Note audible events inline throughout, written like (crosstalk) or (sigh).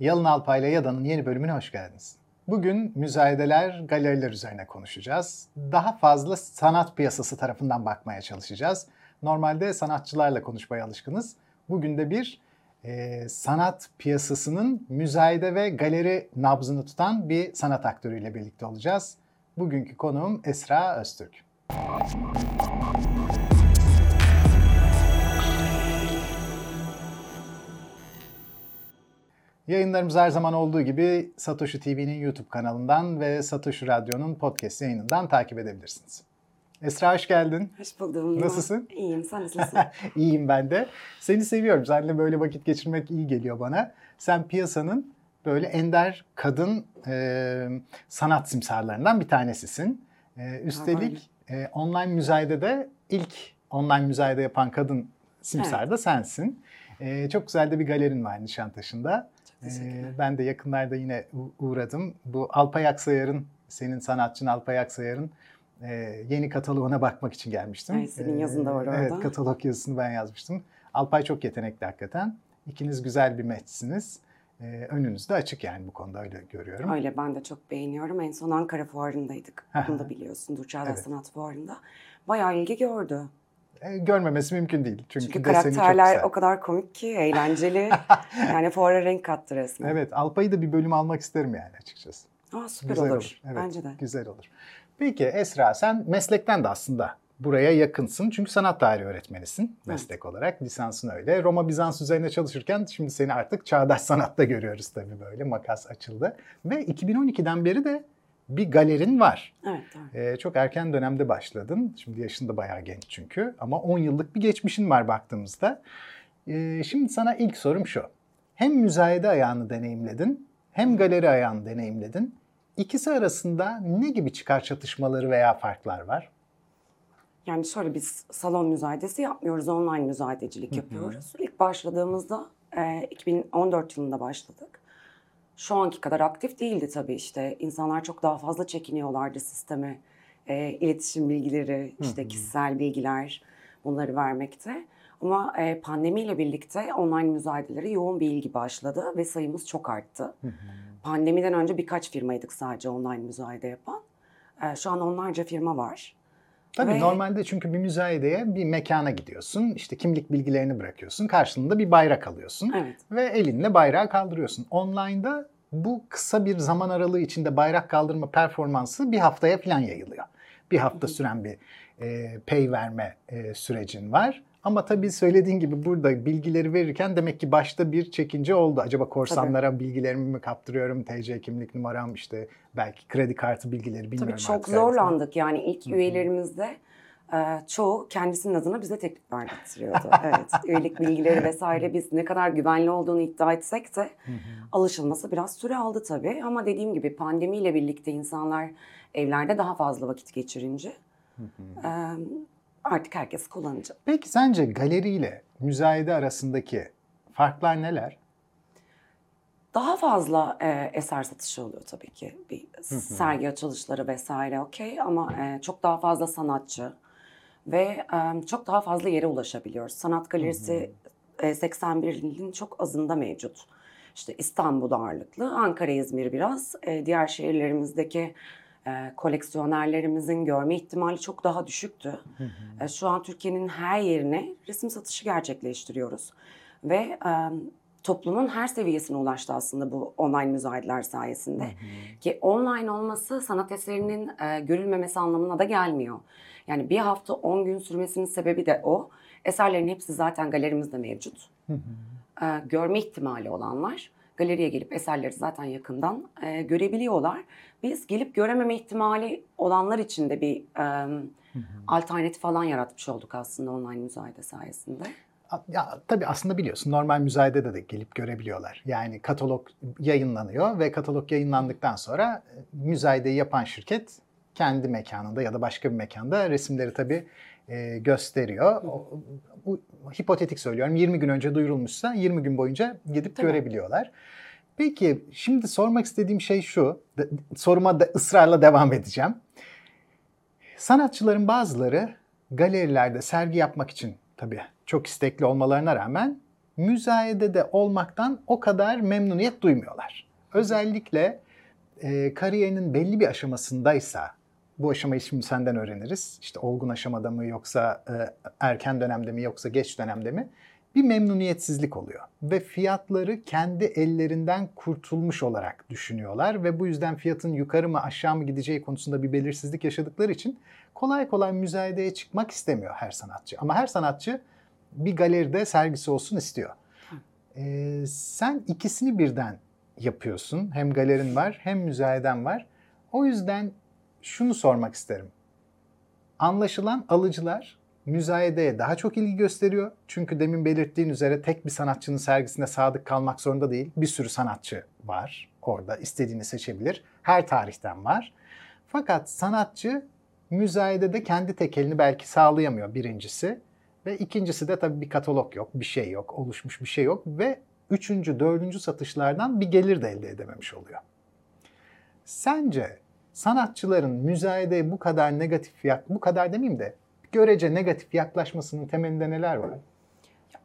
Yalın Alpay ile Yada'nın yeni bölümüne hoş geldiniz. Bugün müzayedeler, galeriler üzerine konuşacağız. Daha fazla sanat piyasası tarafından bakmaya çalışacağız. Normalde sanatçılarla konuşmaya alışkınız. Bugün de bir e, sanat piyasasının müzayede ve galeri nabzını tutan bir sanat aktörüyle birlikte olacağız. Bugünkü konuğum Esra Öztürk. Yayınlarımız her zaman olduğu gibi Satoshi TV'nin YouTube kanalından ve Satoshi Radyo'nun podcast yayınından takip edebilirsiniz. Esra hoş geldin. Hoş buldum. Nasılsın? İyiyim, sen nasılsın? (laughs) İyiyim ben de. Seni seviyorum. Seninle böyle vakit geçirmek iyi geliyor bana. Sen piyasanın böyle ender kadın e, sanat simsarlarından bir tanesisin. E, üstelik e, online müzayede ilk online müzayede yapan kadın simsar evet. da sensin. E, çok güzel de bir galerin var Nişantaşı'nda. Ee, ben de yakınlarda yine uğradım. Bu Alpay Aksayar'ın, senin sanatçın Alpay Aksayar'ın e, yeni kataloğuna bakmak için gelmiştim. Ay, senin yazın da var orada. Evet, katalog yazısını ben yazmıştım. Alpay çok yetenekli hakikaten. İkiniz güzel bir matchsiniz. Ee, önünüz de açık yani bu konuda öyle görüyorum. Öyle ben de çok beğeniyorum. En son Ankara Fuarı'ndaydık. Bunu da biliyorsun. Durçağlar evet. Sanat Fuarı'nda. Bayağı ilgi gördü. E, görmemesi mümkün değil. Çünkü, Çünkü karakterler o kadar komik ki, eğlenceli. (laughs) yani fuara renk kattı resmen. Evet, Alpay'ı da bir bölüm almak isterim yani açıkçası. Aa, süper güzel olur. olur. Evet, Bence de. Güzel olur. Peki Esra sen meslekten de aslında buraya yakınsın. Çünkü sanat tarihi öğretmenisin meslek evet. olarak. Lisansın öyle. Roma Bizans üzerine çalışırken şimdi seni artık çağdaş sanatta görüyoruz tabii böyle. Makas açıldı. Ve 2012'den beri de bir galerin var. Evet. Ee, çok erken dönemde başladın. Şimdi yaşın da bayağı genç çünkü. Ama 10 yıllık bir geçmişin var baktığımızda. Ee, şimdi sana ilk sorum şu. Hem müzayede ayağını deneyimledin, hem galeri ayağını deneyimledin. İkisi arasında ne gibi çıkar çatışmaları veya farklar var? Yani şöyle biz salon müzayedesi yapmıyoruz, online müzayedecilik yapıyoruz. İlk başladığımızda e, 2014 yılında başladık şu anki kadar aktif değildi tabii işte. İnsanlar çok daha fazla çekiniyorlardı sisteme. E, iletişim bilgileri, işte kişisel bilgiler bunları vermekte. Ama e, pandemiyle birlikte online müzayedelere yoğun bir ilgi başladı ve sayımız çok arttı. Pandemiden önce birkaç firmaydık sadece online müzayede yapan. E, şu an onlarca firma var. Tabii Ve... normalde çünkü bir müzayedeye bir mekana gidiyorsun. işte kimlik bilgilerini bırakıyorsun. Karşılığında bir bayrak alıyorsun. Evet. Ve elinle bayrağı kaldırıyorsun. Online'da bu kısa bir zaman aralığı içinde bayrak kaldırma performansı bir haftaya falan yayılıyor. Bir hafta süren bir e, pay verme e, sürecin var. Ama tabii söylediğin gibi burada bilgileri verirken demek ki başta bir çekince oldu. Acaba korsanlara tabii. bilgilerimi mi kaptırıyorum? TC kimlik numaram işte belki kredi kartı bilgileri bilmiyorum. Tabii çok zorlandık yani ilk Hı-hı. üyelerimizde e, çoğu kendisinin adına bize teklif verdirtiyordu. (laughs) evet, üyelik bilgileri vesaire biz ne kadar güvenli olduğunu iddia etsek de alışılması biraz süre aldı tabii. Ama dediğim gibi pandemiyle birlikte insanlar evlerde daha fazla vakit geçirince artık herkes kullanacak. Peki sence galeriyle müzayede arasındaki farklar neler? Daha fazla e, eser satışı oluyor tabii ki. Bir sergi açılışları vesaire okey ama e, çok daha fazla sanatçı ve e, çok daha fazla yere ulaşabiliyoruz. Sanat galerisi e, 81 ilin çok azında mevcut. İşte İstanbul ağırlıklı, Ankara, İzmir biraz. E, diğer şehirlerimizdeki e, koleksiyonerlerimizin görme ihtimali çok daha düşüktü. E, şu an Türkiye'nin her yerine resim satışı gerçekleştiriyoruz. Ve e, toplumun her seviyesine ulaştı aslında bu online müzayedeler sayesinde. Hı hı. Ki online olması sanat eserinin e, görülmemesi anlamına da gelmiyor. Yani bir hafta 10 gün sürmesinin sebebi de o. Eserlerin hepsi zaten galerimizde mevcut. Hı hı. E, görme ihtimali olanlar galeriye gelip eserleri zaten yakından e, görebiliyorlar. Biz gelip görememe ihtimali olanlar için de bir e, alternatif falan yaratmış olduk aslında online müzayede sayesinde. Ya tabii aslında biliyorsun normal müzayedede de gelip görebiliyorlar. Yani katalog yayınlanıyor ve katalog yayınlandıktan sonra e, müzayedeyi yapan şirket kendi mekanında ya da başka bir mekanda resimleri tabii e, gösteriyor. O, bu hipotetik söylüyorum. 20 gün önce duyurulmuşsa 20 gün boyunca gidip Tabii. görebiliyorlar. Peki şimdi sormak istediğim şey şu. Soruma da ısrarla devam edeceğim. Sanatçıların bazıları galerilerde sergi yapmak için tabii çok istekli olmalarına rağmen müzayedede olmaktan o kadar memnuniyet duymuyorlar. Özellikle e, kariyerinin belli bir aşamasındaysa, bu aşamayı şimdi senden öğreniriz. İşte olgun aşamada mı yoksa e, erken dönemde mi yoksa geç dönemde mi? Bir memnuniyetsizlik oluyor. Ve fiyatları kendi ellerinden kurtulmuş olarak düşünüyorlar. Ve bu yüzden fiyatın yukarı mı aşağı mı gideceği konusunda bir belirsizlik yaşadıkları için kolay kolay müzayedeye çıkmak istemiyor her sanatçı. Ama her sanatçı bir galeride sergisi olsun istiyor. Ee, sen ikisini birden yapıyorsun. Hem galerin var hem müzayeden var. O yüzden şunu sormak isterim. Anlaşılan alıcılar müzayedeye daha çok ilgi gösteriyor. Çünkü demin belirttiğin üzere tek bir sanatçının sergisine sadık kalmak zorunda değil. Bir sürü sanatçı var orada. istediğini seçebilir. Her tarihten var. Fakat sanatçı müzayedede kendi tekelini belki sağlayamıyor birincisi. Ve ikincisi de tabii bir katalog yok, bir şey yok, oluşmuş bir şey yok ve üçüncü, dördüncü satışlardan bir gelir de elde edememiş oluyor. Sence sanatçıların müzayedeye bu kadar negatif, bu kadar demeyeyim de görece negatif yaklaşmasının temelinde neler var?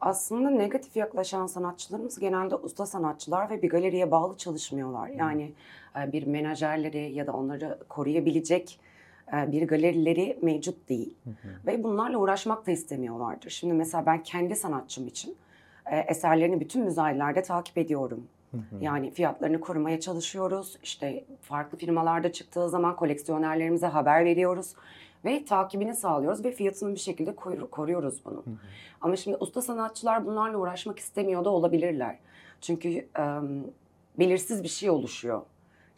Aslında negatif yaklaşan sanatçılarımız genelde usta sanatçılar ve bir galeriye bağlı çalışmıyorlar. Yani e, bir menajerleri ya da onları koruyabilecek e, bir galerileri mevcut değil. Hı hı. Ve bunlarla uğraşmak da istemiyorlardır. Şimdi mesela ben kendi sanatçım için e, eserlerini bütün müzayedelerde takip ediyorum. Hı hı. Yani fiyatlarını korumaya çalışıyoruz. İşte farklı firmalarda çıktığı zaman koleksiyonerlerimize haber veriyoruz ve takibini sağlıyoruz ve fiyatını bir şekilde koruyoruz bunu. Hı hı. Ama şimdi usta sanatçılar bunlarla uğraşmak istemiyor da olabilirler. Çünkü e, belirsiz bir şey oluşuyor.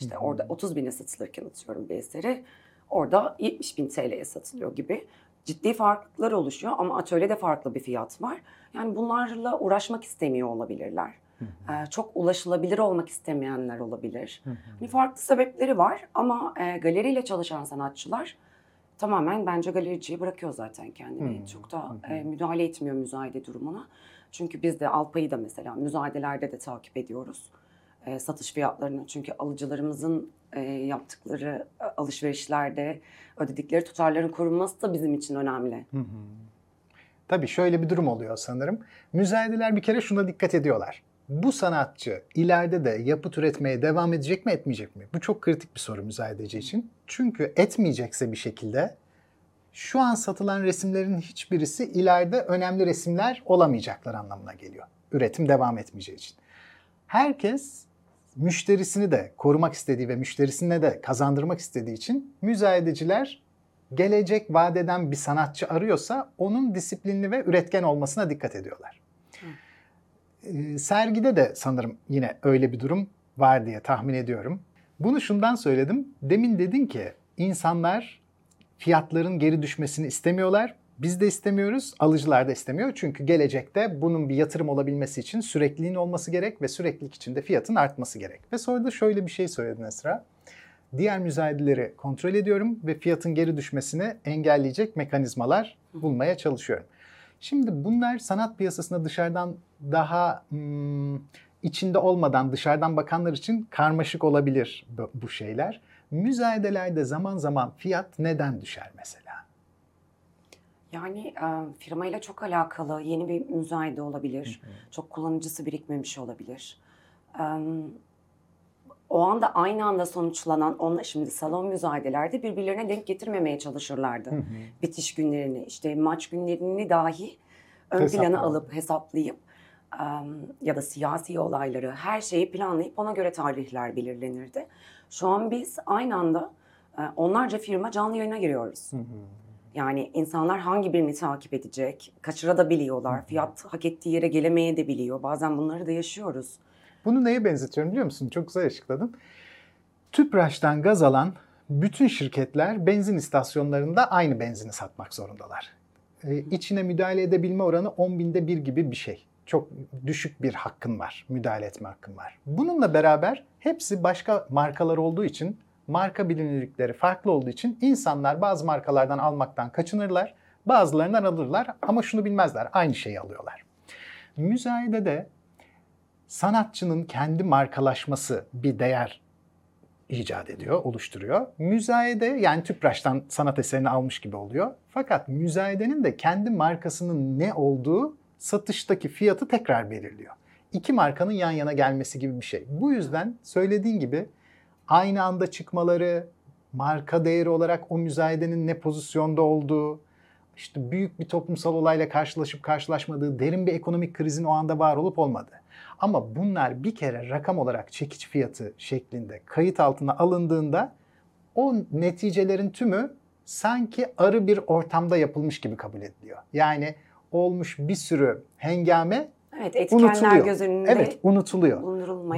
İşte hı hı. orada 30 bine satılırken atıyorum bir eseri orada 70 bin TL'ye satılıyor gibi. Ciddi farklılıklar oluşuyor ama atölyede farklı bir fiyat var. Yani bunlarla uğraşmak istemiyor olabilirler. Çok ulaşılabilir olmak istemeyenler olabilir. Hani farklı sebepleri var ama e, galeriyle çalışan sanatçılar tamamen bence galericiyi bırakıyor zaten kendini. Çok da e, müdahale etmiyor müzayede durumuna. Çünkü biz de Alpay'ı da mesela müzayedelerde de takip ediyoruz e, satış fiyatlarını. Çünkü alıcılarımızın e, yaptıkları alışverişlerde ödedikleri tutarların korunması da bizim için önemli. Hı hı. Tabii şöyle bir durum oluyor sanırım. Müzayedeler bir kere şuna dikkat ediyorlar. Bu sanatçı ileride de yapıt üretmeye devam edecek mi etmeyecek mi? Bu çok kritik bir soru müzayedeci için. Çünkü etmeyecekse bir şekilde şu an satılan resimlerin hiçbirisi ileride önemli resimler olamayacaklar anlamına geliyor. Üretim devam etmeyeceği için. Herkes müşterisini de korumak istediği ve müşterisine de kazandırmak istediği için müzayedeciler gelecek vadeden bir sanatçı arıyorsa onun disiplinli ve üretken olmasına dikkat ediyorlar. Ee, sergide de sanırım yine öyle bir durum var diye tahmin ediyorum. Bunu şundan söyledim. Demin dedin ki insanlar fiyatların geri düşmesini istemiyorlar biz de istemiyoruz, alıcılar da istemiyor. Çünkü gelecekte bunun bir yatırım olabilmesi için sürekliliğin olması gerek ve süreklilik için de fiyatın artması gerek. Ve sonra da şöyle bir şey söyledin Esra. Diğer müzayedeleri kontrol ediyorum ve fiyatın geri düşmesini engelleyecek mekanizmalar bulmaya çalışıyorum. Şimdi bunlar sanat piyasasına dışarıdan daha hmm, içinde olmadan dışarıdan bakanlar için karmaşık olabilir bu şeyler. Müzayedelerde zaman zaman fiyat neden düşer mesela? Yani e, firmayla çok alakalı yeni bir müzayede olabilir. Hı hı. Çok kullanıcısı birikmemiş olabilir. E, o anda aynı anda sonuçlanan, onunla şimdi salon müzayedelerde birbirlerine denk getirmemeye çalışırlardı. Hı hı. Bitiş günlerini, işte maç günlerini dahi ön Hesaplama. plana alıp hesaplayıp ya da siyasi olayları, her şeyi planlayıp ona göre tarihler belirlenirdi. Şu an biz aynı anda e, onlarca firma canlı yayına giriyoruz. Hı hı. Yani insanlar hangi birini takip edecek, kaçırabiliyorlar, fiyat hak ettiği yere gelemeye de biliyor. Bazen bunları da yaşıyoruz. Bunu neye benzetiyorum biliyor musun? Çok güzel açıkladın. Tüpraş'tan gaz alan bütün şirketler benzin istasyonlarında aynı benzini satmak zorundalar. Ee, içine müdahale edebilme oranı 10 binde bir gibi bir şey. Çok düşük bir hakkın var, müdahale etme hakkın var. Bununla beraber hepsi başka markalar olduğu için marka bilinirlikleri farklı olduğu için insanlar bazı markalardan almaktan kaçınırlar, bazılarından alırlar ama şunu bilmezler, aynı şeyi alıyorlar. Müzayede de sanatçının kendi markalaşması bir değer icat ediyor, oluşturuyor. Müzayede yani Tüpraş'tan sanat eserini almış gibi oluyor. Fakat müzayedenin de kendi markasının ne olduğu satıştaki fiyatı tekrar belirliyor. İki markanın yan yana gelmesi gibi bir şey. Bu yüzden söylediğin gibi aynı anda çıkmaları, marka değeri olarak o müzayedenin ne pozisyonda olduğu, işte büyük bir toplumsal olayla karşılaşıp karşılaşmadığı, derin bir ekonomik krizin o anda var olup olmadığı. Ama bunlar bir kere rakam olarak çekiç fiyatı şeklinde kayıt altına alındığında o neticelerin tümü sanki arı bir ortamda yapılmış gibi kabul ediliyor. Yani olmuş bir sürü hengame Evet, etkenler unutuluyor. göz önünde Evet, unutuluyor.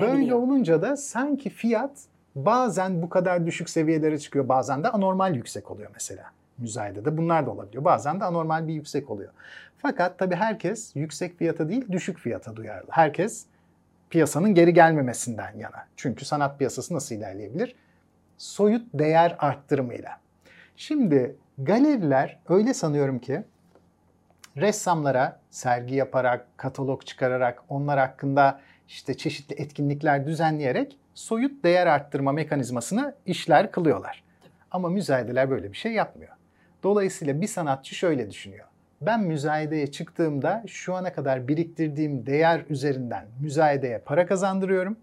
Böyle olunca da sanki fiyat bazen bu kadar düşük seviyelere çıkıyor, bazen de anormal yüksek oluyor mesela. Müzayedede bunlar da olabiliyor. Bazen de anormal bir yüksek oluyor. Fakat tabii herkes yüksek fiyata değil, düşük fiyata duyarlı. Herkes piyasanın geri gelmemesinden yana. Çünkü sanat piyasası nasıl ilerleyebilir? Soyut değer arttırımıyla. Şimdi galeriler öyle sanıyorum ki ressamlara sergi yaparak, katalog çıkararak, onlar hakkında işte çeşitli etkinlikler düzenleyerek soyut değer arttırma mekanizmasını işler kılıyorlar. Ama müzayedeler böyle bir şey yapmıyor. Dolayısıyla bir sanatçı şöyle düşünüyor. Ben müzayedeye çıktığımda şu ana kadar biriktirdiğim değer üzerinden müzayedeye para kazandırıyorum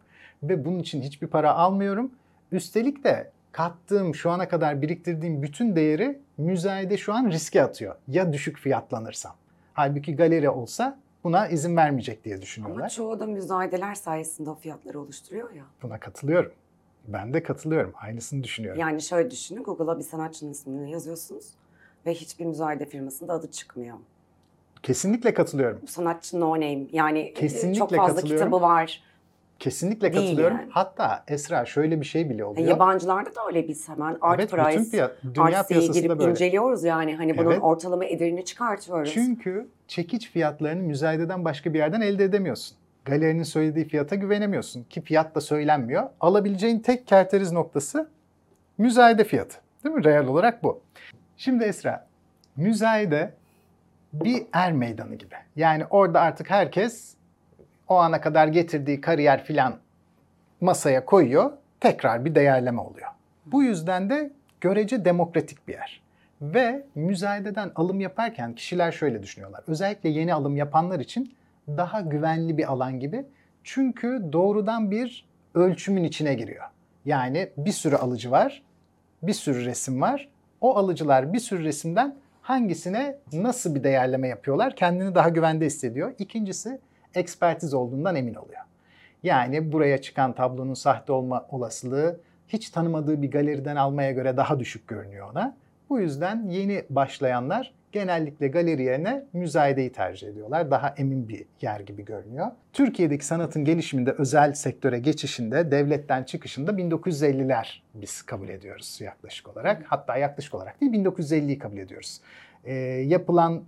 ve bunun için hiçbir para almıyorum. Üstelik de kattığım şu ana kadar biriktirdiğim bütün değeri müzayede şu an riske atıyor. Ya düşük fiyatlanırsam. Halbuki galeri olsa buna izin vermeyecek diye Ama düşünüyorlar. çoğu da müzayedeler sayesinde o fiyatları oluşturuyor ya. Buna katılıyorum. Ben de katılıyorum. Aynısını düşünüyorum. Yani şöyle düşünün, Google'a bir sanatçının ismini yazıyorsunuz ve hiçbir müzayede firmasında adı çıkmıyor. Kesinlikle katılıyorum. Sanatçı no name. Yani e, Kesinlikle çok fazla kitabı var. Kesinlikle Değil katılıyorum. yani. Hatta Esra şöyle bir şey bile oluyor. yabancılarda da öyle biz hemen Art evet, Price, bütün piya- dünya Artsy'ye piyasasında girip böyle. inceliyoruz yani. Hani bunun Evet. ortalama ederini çıkartıyoruz. Çünkü çekiç fiyatlarını müzayededen başka bir yerden elde edemiyorsun. Galerinin söylediği fiyata güvenemiyorsun ki fiyat da söylenmiyor. Alabileceğin tek kerteriz noktası müzayede fiyatı. Değil mi? Reel olarak bu. Şimdi Esra, müzayede bir er meydanı gibi. Yani orada artık herkes o ana kadar getirdiği kariyer filan masaya koyuyor. Tekrar bir değerleme oluyor. Bu yüzden de görece demokratik bir yer. Ve müzayededen alım yaparken kişiler şöyle düşünüyorlar. Özellikle yeni alım yapanlar için daha güvenli bir alan gibi. Çünkü doğrudan bir ölçümün içine giriyor. Yani bir sürü alıcı var, bir sürü resim var. O alıcılar bir sürü resimden hangisine nasıl bir değerleme yapıyorlar kendini daha güvende hissediyor. İkincisi ekspertiz olduğundan emin oluyor. Yani buraya çıkan tablonun sahte olma olasılığı hiç tanımadığı bir galeriden almaya göre daha düşük görünüyor ona. Bu yüzden yeni başlayanlar genellikle galeri yerine müzayedeyi tercih ediyorlar. Daha emin bir yer gibi görünüyor. Türkiye'deki sanatın gelişiminde özel sektöre geçişinde, devletten çıkışında 1950'ler biz kabul ediyoruz yaklaşık olarak. Hatta yaklaşık olarak değil 1950'yi kabul ediyoruz. Ee, yapılan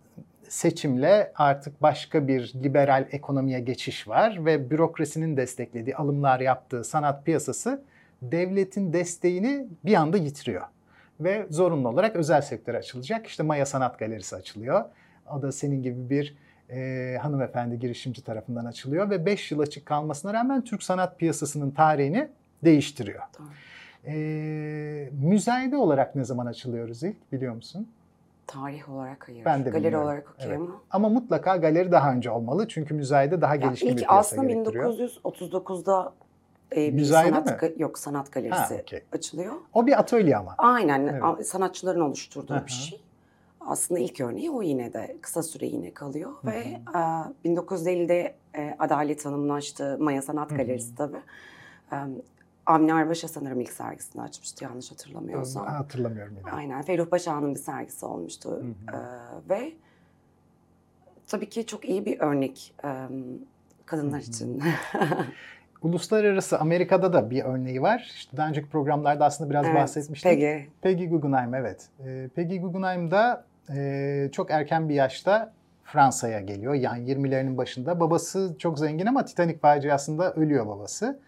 seçimle artık başka bir liberal ekonomiye geçiş var ve bürokrasinin desteklediği alımlar yaptığı sanat piyasası devletin desteğini bir anda yitiriyor. Ve zorunlu olarak özel sektöre açılacak. İşte Maya Sanat Galerisi açılıyor. O da senin gibi bir e, hanımefendi girişimci tarafından açılıyor ve 5 yıl açık kalmasına rağmen Türk sanat piyasasının tarihini değiştiriyor. E, müzayede olarak ne zaman açılıyoruz ilk biliyor musun? Tarih olarak hayır. Ben de Galeri bilmiyorum. olarak okey Evet. ama. Mutlaka galeri daha önce olmalı çünkü müzayede daha Ya gelişkin bir piyasa aslında gerektiriyor. 1939'da e, bir sanat mi? yok sanat galerisi Ha, okey. açılıyor. O bir atölye ama. Aynen Evet. a- sanatçıların oluşturduğu Hı hı. bir şey. Aslında ilk örneği o yine de kısa süre yine kalıyor Hı ve e, 1950'de e, Adalet Hanım'laştı Maya Sanat Hı hı. Galerisi tabii. E, Avni Arbaş'a sanırım ilk sergisini açmıştı yanlış hatırlamıyorsam. Hatırlamıyorum yine. Aynen Ferruh Paşa'nın bir sergisi olmuştu hı. E, ve tabii ki çok iyi bir örnek e, kadınlar Hı hı. için. (laughs) Uluslararası Amerika'da da bir örneği var. İşte daha önceki programlarda aslında biraz Evet, bahsetmiştik. Peggy. Peggy Guggenheim evet. Ee, Peggy Guggenheim da e, çok erken bir yaşta Fransa'ya geliyor. Yani 20'lerinin başında. Babası çok zengin ama Titanic faciasında ölüyor babası.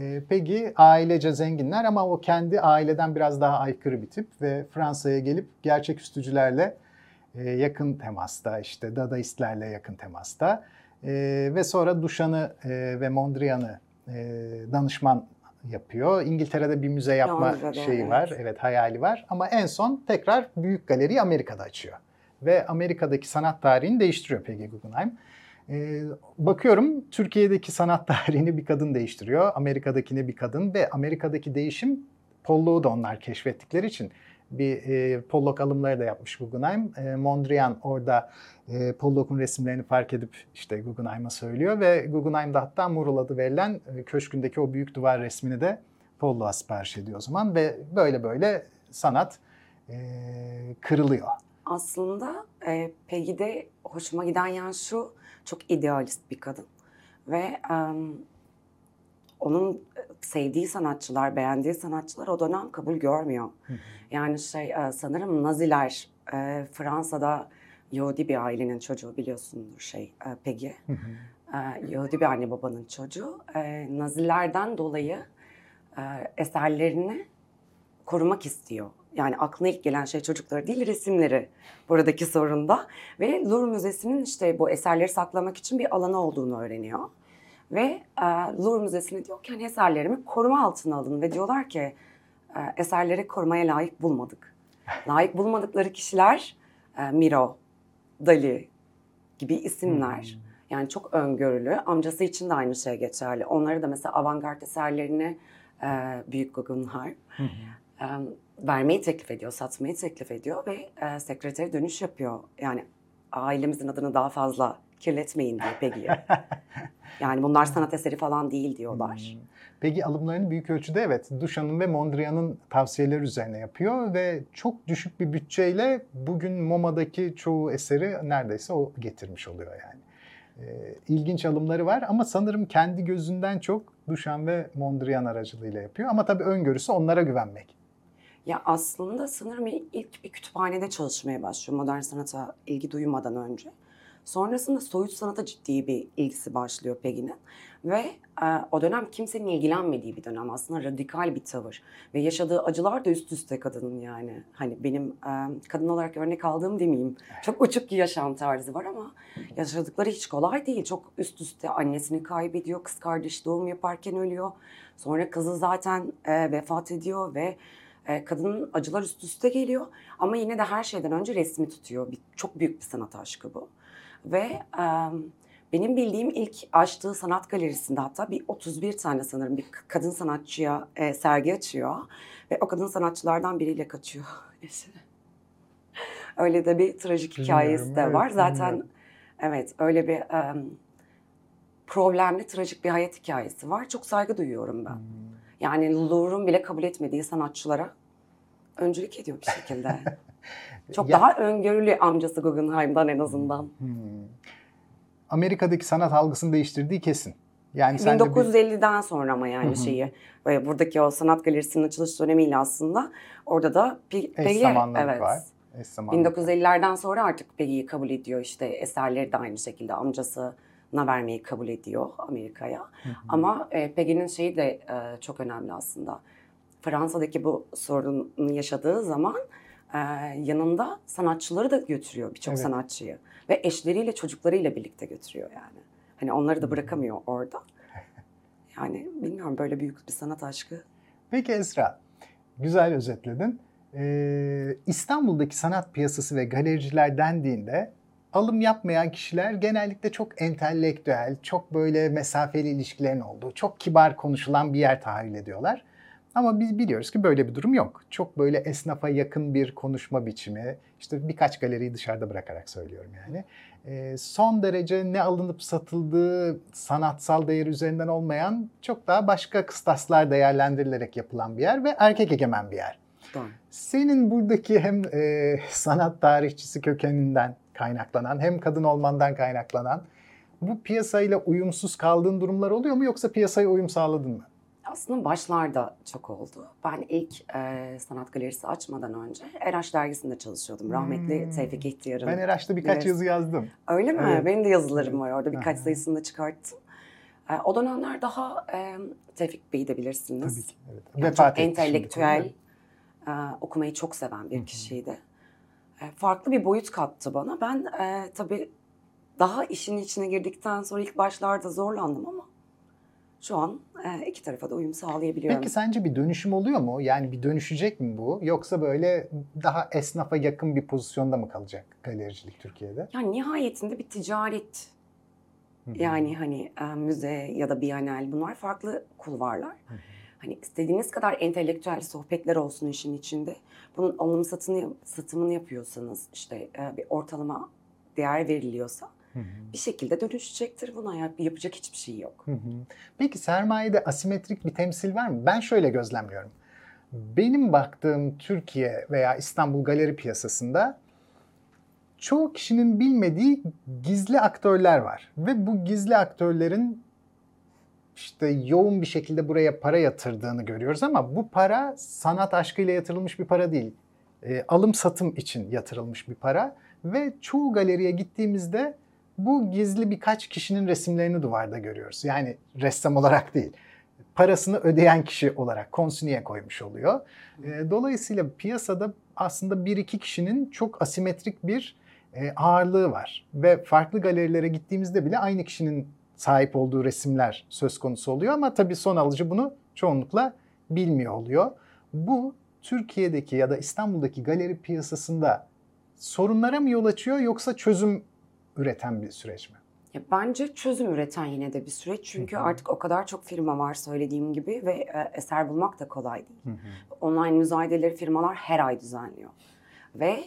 Ee, Peggy ailece zenginler ama o kendi aileden biraz daha aykırı bir tip ve Fransa'ya gelip gerçeküstücülerle e, yakın temasta, işte Dadaistlerle yakın temasta E, ve sonra Duchamp'ı e, ve Mondrian'ı e, danışman yapıyor. İngiltere'de bir müze yapma Londra'da, şeyi evet. var. Evet hayali var ama en son tekrar büyük galeriyi Amerika'da açıyor. ve Amerika'daki sanat tarihini değiştiriyor Peggy Guggenheim. Ee, bakıyorum Türkiye'deki sanat (laughs) tarihini bir kadın değiştiriyor, Amerika'dakini bir kadın ve Amerika'daki değişim Pollock'u da onlar keşfettikleri için bir e, Pollock alımları da yapmış Guggenheim. E, Mondrian orada e, Pollock'un resimlerini fark edip işte Guggenheim'a söylüyor ve Guggenheim da hatta Mural adı verilen e, köşkündeki o büyük duvar resmini de Pollock'a sipariş ediyor o zaman ve böyle böyle sanat e, kırılıyor. Aslında e, Peggy'de hoşuma giden yan şu, çok idealist bir kadın. Ve e, onun sevdiği sanatçılar, beğendiği sanatçılar o dönem kabul görmüyor. Yani şey e, sanırım Naziler e, Fransa'da Yahudi bir ailenin çocuğu biliyorsundur şey e, Peggy. Yahudi bir anne babanın çocuğu. Nazilerden dolayı eserlerini korumak istiyor. Yani aklına ilk gelen şey çocukları değil resimleri buradaki sorunda. Ve Louvre Müzesi'nin işte bu eserleri saklamak için bir alanı olduğunu öğreniyor. Ve e, Louvre Müzesi'ne diyor ki hani eserlerimi koruma altına alın ve diyorlar ki e, eserleri korumaya layık bulmadık. (laughs) Layık bulmadıkları kişiler e, Miro, Dali gibi isimler. Yani çok öngörülü. Amcası için de aynı şey geçerli. Onları da mesela avantgard eserlerini e, Büyük Guggenheim e, vermeyi teklif ediyor, satmayı teklif ediyor ve e, sekreteri dönüş yapıyor. Yani ailemizin adını daha fazla kirletmeyin diye Peggy'ye. (laughs) yani bunlar sanat eseri falan değil diyorlar. Peki alımlarını büyük ölçüde evet Duchamp'ın ve Mondrian'ın tavsiyeleri üzerine yapıyor ve çok düşük bir bütçeyle bugün MoMA'daki çoğu eseri neredeyse o getirmiş oluyor yani. Ee, ilginç alımları var ama sanırım kendi gözünden çok Duchamp ve Mondrian aracılığıyla yapıyor. Ama tabii öngörüsü onlara güvenmek. Ya aslında sanırım ilk bir kütüphanede çalışmaya başlıyor modern sanata ilgi duymadan önce. Sonrasında soyut sanata ciddi bir ilgisi başlıyor Peggy'nin. Ve e, o dönem kimsenin ilgilenmediği bir dönem aslında radikal bir tavır. Ve yaşadığı acılar da üst üste kadının yani. Hani benim e, kadın olarak örnek aldığım demeyeyim. Çok uçuk bir yaşam tarzı var ama yaşadıkları hiç kolay değil. Çok üst üste annesini kaybediyor, kız kardeş doğum yaparken ölüyor. Sonra kızı zaten e, vefat ediyor ve e, kadının acılar üst üste geliyor. Ama yine de her şeyden önce resmi tutuyor. Bir, çok büyük bir sanat aşkı bu. Ve e, benim bildiğim ilk açtığı sanat galerisinde hatta bir 31 tane sanırım bir kadın sanatçıya e, sergi açıyor. Ve o kadın sanatçılardan biriyle kaçıyor eşi. (laughs) öyle de bir trajik hikayesi de Bilmiyorum, var. evet, Zaten bilmiyorum. evet öyle bir e, problemli, trajik bir hayat hikayesi var. Çok saygı duyuyorum ben. Yani Louvre'un bile kabul etmediği sanatçılara öncülük ediyor bir şekilde. (laughs) Çok Ya- daha öngörülü amcası Guggenheim'dan en azından. Hmm. Amerika'daki sanat algısını değiştirdiği kesin. Yani sen de bir- 1950'den sonra ama yani şeyi ve buradaki o sanat galerisinin açılış dönemiyle aslında orada da Peggy evet. var. Eş zamanlılık. 1950'lerden sonra artık Peggy'yi kabul ediyor işte eserleri de aynı şekilde amcasına vermeyi kabul ediyor Amerika'ya. Ama e, Peggy'nin şeyi de e, çok önemli aslında. Fransa'daki bu sorunu yaşadığı zaman e, yanında sanatçıları da götürüyor birçok Evet. sanatçıyı ve eşleriyle çocuklarıyla birlikte götürüyor yani. Hani onları da bırakamıyor orada. Yani bilmiyorum böyle büyük bir sanat aşkı. Peki Esra, güzel özetledin. Ee, İstanbul'daki sanat piyasası ve galericiler dendiğinde alım yapmayan kişiler genellikle çok entelektüel, çok böyle mesafeli ilişkilerin olduğu, çok kibar konuşulan bir yer tahayyül ediyorlar. Ama biz biliyoruz ki böyle bir durum yok. Çok böyle esnafa yakın bir konuşma biçimi, işte birkaç galeriyi dışarıda bırakarak söylüyorum yani. Ee, son derece ne alınıp satıldığı sanatsal değeri üzerinden olmayan çok daha başka kıstaslar değerlendirilerek yapılan bir yer ve erkek egemen bir yer. Doğru. Senin buradaki hem e, sanat tarihçisi kökeninden kaynaklanan hem kadın olmandan kaynaklanan bu piyasayla uyumsuz kaldığın durumlar oluyor mu yoksa piyasaya uyum sağladın mı? Aslında başlarda çok oldu. Ben ilk e, sanat galerisi açmadan önce RH dergisinde çalışıyordum. Rahmetli Hmm. Tevfik İhtiyar'ın. Ben Eraş'ta birkaç Evet. yazı yazdım. Öyle mi? Evet. Benim de yazılarım var orada. Birkaç sayısını da çıkarttım. E, o dönemler daha e, Tevfik Bey'i de bilirsiniz. Tabii ki. Evet. Yani Vefat çok şimdi. entelektüel, e, okumayı çok seven bir hı. kişiydi. E, farklı bir boyut kattı bana. Ben e, tabii daha işin içine girdikten sonra ilk başlarda zorlandım ama şu an e, iki tarafa da uyum sağlayabiliyorum. Peki sence bir dönüşüm oluyor mu? Yani bir dönüşecek mi bu? Yoksa böyle daha esnafa yakın bir pozisyonda mı kalacak galericilik Türkiye'de? Yani nihayetinde bir ticaret yani hani e, müze ya da bienal bunlar farklı kulvarlar. Hı hı. Hani istediğiniz kadar entelektüel sohbetler olsun işin içinde. Bunun alım satını, satımını yapıyorsanız işte e, bir ortalama değer veriliyorsa Hı hı. bir şekilde dönüşecektir. Buna yap- yapacak hiçbir şey yok. Hı hı. Peki sermayede asimetrik bir temsil var mı? Ben şöyle gözlemliyorum. Benim baktığım Türkiye veya İstanbul galeri piyasasında çoğu kişinin bilmediği gizli aktörler var. Ve bu gizli aktörlerin işte yoğun bir şekilde buraya para yatırdığını görüyoruz ama bu para sanat aşkıyla yatırılmış bir para değil. E, alım satım için yatırılmış bir para ve çoğu galeriye gittiğimizde bu gizli birkaç kişinin resimlerini duvarda görüyoruz. Yani ressam olarak değil. Parasını ödeyen kişi olarak konsinye koymuş oluyor. E, dolayısıyla piyasada aslında bir iki kişinin çok asimetrik bir e, ağırlığı var. Ve farklı galerilere gittiğimizde bile aynı kişinin sahip olduğu resimler söz konusu oluyor ama tabii son alıcı bunu çoğunlukla bilmiyor oluyor. Bu Türkiye'deki ya da İstanbul'daki galeri piyasasında sorunlara mı yol açıyor yoksa çözüm üreten bir süreç mi? Ya bence çözüm üreten yine de bir süreç. Çünkü Hı hı. artık o kadar çok firma var söylediğim gibi ve e, eser bulmak da kolay değil. Online müzayedeleri firmalar her ay düzenliyor. Ve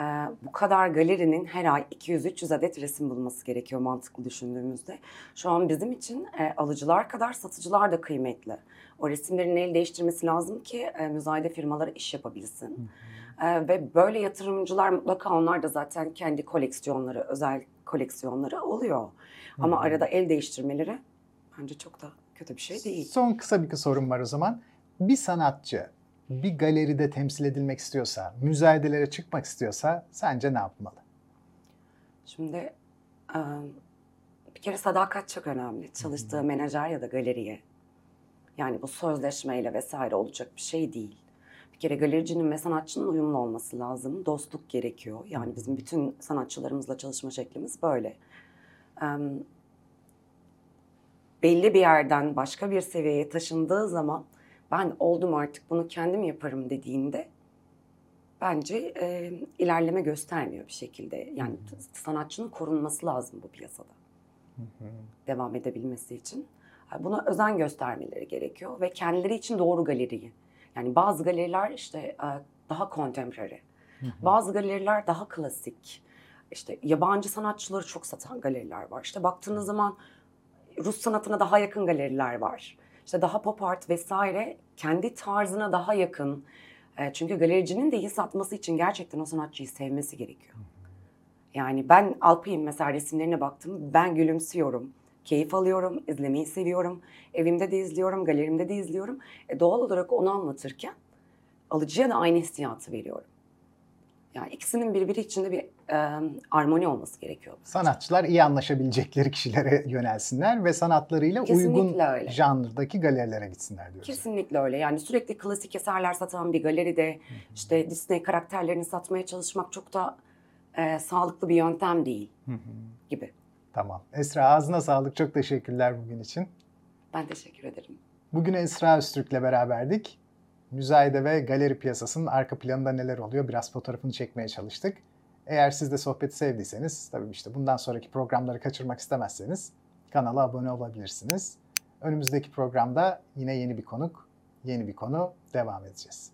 e, bu kadar galerinin her ay 200-300 adet resim bulması gerekiyor mantıklı düşündüğümüzde. Şu an bizim için e, alıcılar kadar satıcılar da kıymetli. O resimlerin el değiştirmesi lazım ki e, müzayede firmaları iş yapabilsin. E, ve böyle yatırımcılar mutlaka onlar da zaten kendi koleksiyonları, özel koleksiyonları oluyor. Ama Hı hı. arada el değiştirmeleri bence çok da kötü bir şey değil. Son kısa bir sorum var o zaman. Bir sanatçı bir galeride temsil edilmek istiyorsa, müzayedelere çıkmak istiyorsa sence ne yapmalı? Şimdi e, bir kere sadakat çok önemli. Çalıştığı menajer ya da galeriye. Yani bu sözleşmeyle vesaire olacak bir şey değil. Bir kere galericinin ve sanatçının uyumlu olması lazım. Dostluk gerekiyor. Yani bizim bütün sanatçılarımızla çalışma şeklimiz böyle. E, belli bir yerden başka bir seviyeye taşındığı zaman ben oldum artık bunu kendim yaparım dediğinde bence e, ilerleme göstermiyor bir şekilde. Yani t- sanatçının korunması lazım bu piyasada devam edebilmesi için. Buna özen göstermeleri gerekiyor ve kendileri için doğru galeriyi. Yani bazı galeriler işte e, daha contemporary, bazı galeriler daha klasik. İşte yabancı sanatçıları çok satan galeriler var. İşte baktığınız zaman Rus sanatına daha yakın galeriler var. İşte daha pop art vesaire kendi tarzına daha yakın. E, Çünkü galericinin de iyi satması için gerçekten o sanatçıyı sevmesi gerekiyor. Yani ben Alpay'ın mesela resimlerine baktım. Ben gülümsüyorum. Keyif alıyorum, izlemeyi seviyorum. Evimde de izliyorum, galerimde de izliyorum. E, doğal olarak onu anlatırken alıcıya da aynı hissiyatı veriyorum. Yani ikisinin birbiri içinde bir e, armoni olması gerekiyor. Sanatçılar iyi anlaşabilecekleri kişilere yönelsinler ve sanatlarıyla Kesinlikle uygun öyle. janrdaki galerilere gitsinler diyoruz. Kesinlikle öyle. Yani sürekli klasik eserler satan bir galeride işte Disney karakterlerini satmaya çalışmak çok da e, sağlıklı bir yöntem değil Hı hı. gibi. Tamam. Esra ağzına sağlık. Çok teşekkürler bugün için. Ben teşekkür ederim. Bugün Esra Öztürk'le beraberdik. Müzayede ve galeri piyasasının arka planında neler oluyor biraz fotoğrafını çekmeye çalıştık. Eğer siz de sohbeti sevdiyseniz tabii işte bundan sonraki programları kaçırmak istemezseniz kanala abone olabilirsiniz. Önümüzdeki programda yine yeni bir konuk, yeni bir konu devam edeceğiz.